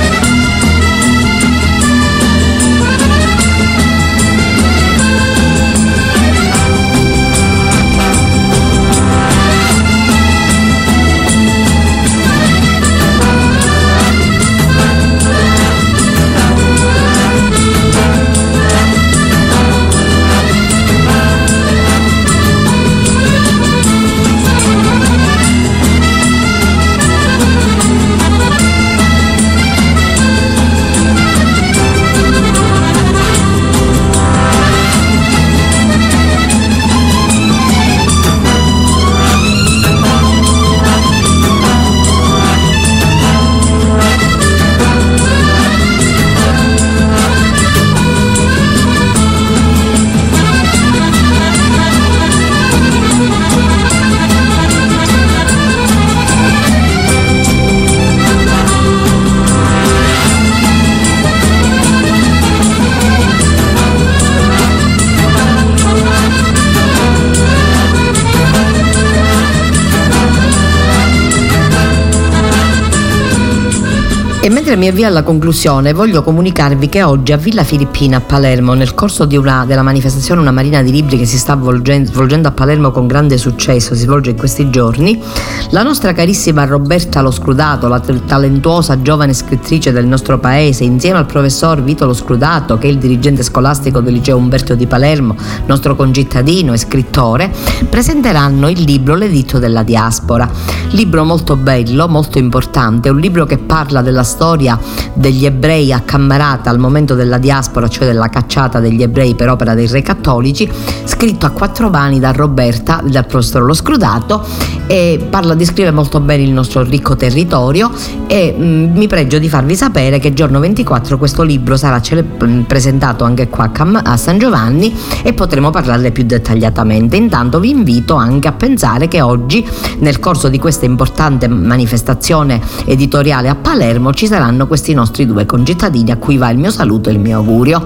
Mi avvio alla conclusione, voglio comunicarvi che oggi a Villa Filippina a Palermo, nel corso una, della manifestazione Una Marina di Libri che si sta volgen- svolgendo a Palermo con grande successo, si svolge in questi giorni, la nostra carissima Roberta Lo Scrudato, la talentuosa giovane scrittrice del nostro paese, insieme al professor Vito Lo Scrudato, che è il dirigente scolastico del liceo Umberto di Palermo, nostro concittadino e scrittore, presenteranno il libro L'editto della diaspora. Libro molto bello, molto importante, un libro che parla della storia degli ebrei accammarata al momento della diaspora, cioè della cacciata degli ebrei per opera dei re cattolici, scritto a quattro mani da Roberta, dal professor Lo Scrudato, e parla, descrive molto bene il nostro ricco territorio e mm, mi pregio di farvi sapere che giorno 24 questo libro sarà cele- mm, presentato anche qua a Cam- a San Giovanni e potremo parlarne più dettagliatamente. Intanto vi invito anche a pensare che oggi, nel corso di questa importante manifestazione editoriale a Palermo, ci saranno questi nostri due concittadini a cui va il mio saluto e il mio augurio.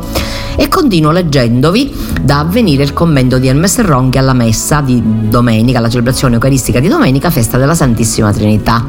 E continuo leggendovi da avvenire il commento di Hermes Ronchi alla messa di domenica, la celebrazione eucaristica di domenica, festa della Santissima Trinità.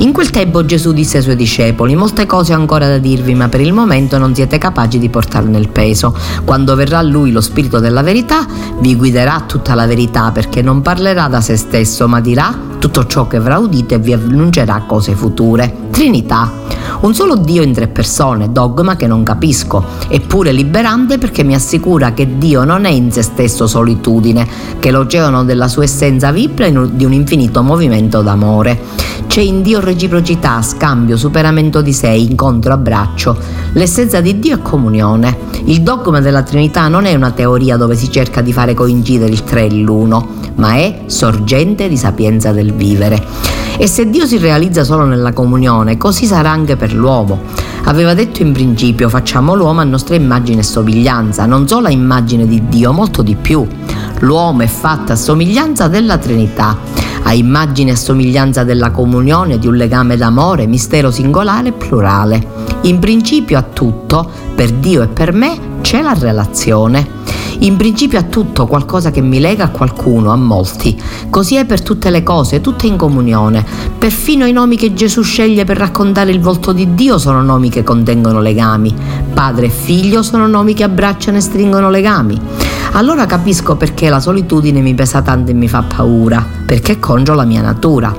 In quel tempo Gesù disse ai suoi discepoli: Molte cose ho ancora da dirvi, ma per il momento non siete capaci di portarne il peso. Quando verrà Lui, lo Spirito della verità, vi guiderà tutta la verità, perché non parlerà da se stesso, ma dirà tutto ciò che avrà udito vi annuncerà cose future. Trinità. Un solo Dio in tre persone, dogma che non capisco, eppure liberante perché mi assicura che Dio non è in se stesso solitudine, che l'oceano della sua essenza vibra di un infinito movimento d'amore. C'è in Dio reciprocità, scambio, superamento di sé, incontro, abbraccio. L'essenza di Dio è comunione. Il dogma della Trinità non è una teoria dove si cerca di fare coincidere il tre e l'uno, ma è sorgente di sapienza del vivere. E se Dio si realizza solo nella comunione, così sarà anche per l'uomo. Aveva detto in principio facciamo l'uomo a nostra immagine e somiglianza, non solo a immagine di Dio, molto di più. L'uomo è fatto a somiglianza della Trinità, a immagine e somiglianza della comunione, di un legame d'amore, mistero singolare e plurale. In principio a tutto, per Dio e per me, c'è la relazione. In principio a tutto qualcosa che mi lega a qualcuno, a molti. Così è per tutte le cose, tutte in comunione. Perfino i nomi che Gesù sceglie per raccontare il volto di Dio sono nomi che contengono legami. Padre e figlio sono nomi che abbracciano e stringono legami. Allora capisco perché la solitudine mi pesa tanto e mi fa paura, perché congio la mia natura.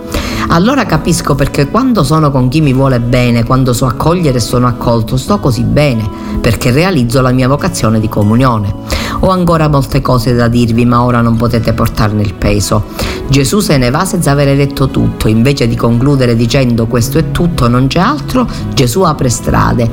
Allora capisco perché quando sono con chi mi vuole bene, quando so accogliere e sono accolto, sto così bene, perché realizzo la mia vocazione di comunione. Ho ancora molte cose da dirvi, ma ora non potete portarne il peso. Gesù se ne va senza avere detto tutto, invece di concludere dicendo questo è tutto, non c'è altro, Gesù apre strade,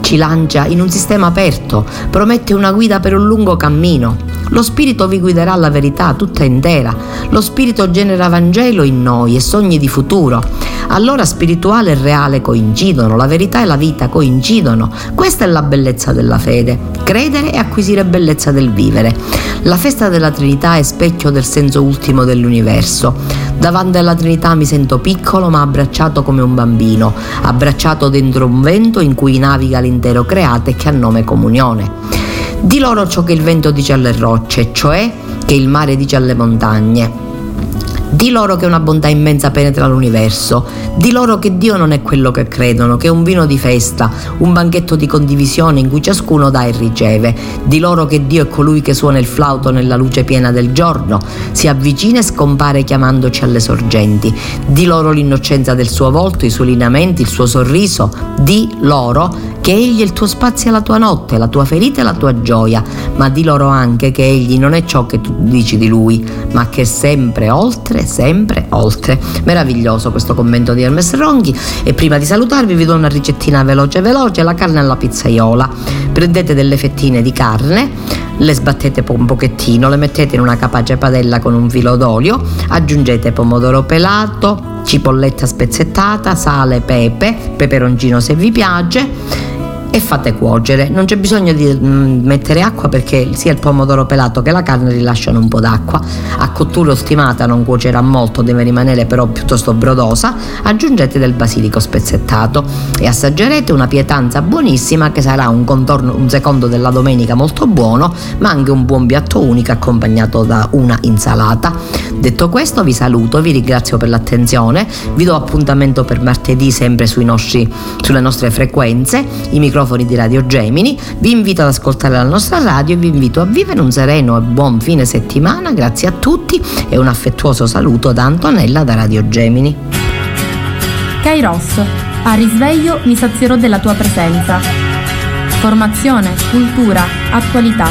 ci lancia in un sistema aperto, promette una guida per un lungo cammino. Lo Spirito vi guiderà alla verità tutta intera. Lo Spirito genera Vangelo in noi e sogni di futuro. Allora spirituale e reale coincidono, la verità e la vita coincidono. Questa è la bellezza della fede, credere e acquisire bellezza del vivere. La festa della Trinità è specchio del senso ultimo dell'universo. Davanti alla Trinità mi sento piccolo ma abbracciato come un bambino, abbracciato dentro un vento in cui naviga l'intero creato e che ha nome comunione. Di loro ciò che il vento dice alle rocce, cioè che il mare dice alle montagne. Di loro che una bontà immensa penetra l'universo, di loro che Dio non è quello che credono, che è un vino di festa, un banchetto di condivisione in cui ciascuno dà e riceve, di loro che Dio è colui che suona il flauto nella luce piena del giorno, si avvicina e scompare chiamandoci alle sorgenti, di loro l'innocenza del suo volto, i suoi lineamenti, il suo sorriso, di loro che egli è il tuo spazio e la tua notte, la tua ferita e la tua gioia, ma di loro anche che egli non è ciò che tu dici di lui, ma che è sempre oltre, sempre oltre. Meraviglioso questo commento di Hermes Ronghi e prima di salutarvi vi do una ricettina veloce veloce, la carne alla pizzaiola. Prendete delle fettine di carne, le sbattete un pochettino, le mettete in una capace padella con un filo d'olio, aggiungete pomodoro pelato, cipolletta spezzettata, sale, pepe, peperoncino se vi piace e fate cuocere. Non c'è bisogno di mm, mettere acqua perché sia il pomodoro pelato che la carne rilasciano un po' d'acqua. A cottura ottimata non cuocerà molto, deve rimanere però piuttosto brodosa. Aggiungete del basilico spezzettato e assaggerete una pietanza buonissima che sarà un contorno, un secondo della domenica molto buono, ma anche un buon piatto unico accompagnato da una insalata. Detto questo vi saluto, vi ringrazio per l'attenzione, vi do appuntamento per martedì sempre nostri, sulle nostre frequenze, i microfoni di Radio Gemini, vi invito ad ascoltare la nostra radio e vi invito a vivere un sereno e buon fine settimana, grazie a tutti e un affettuoso saluto da Antonella da Radio Gemini. Kairos. A risveglio mi sazierò della tua presenza. Formazione, cultura, attualità.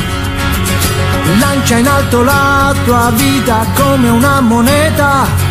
Lancia in alto la tua vita come una moneta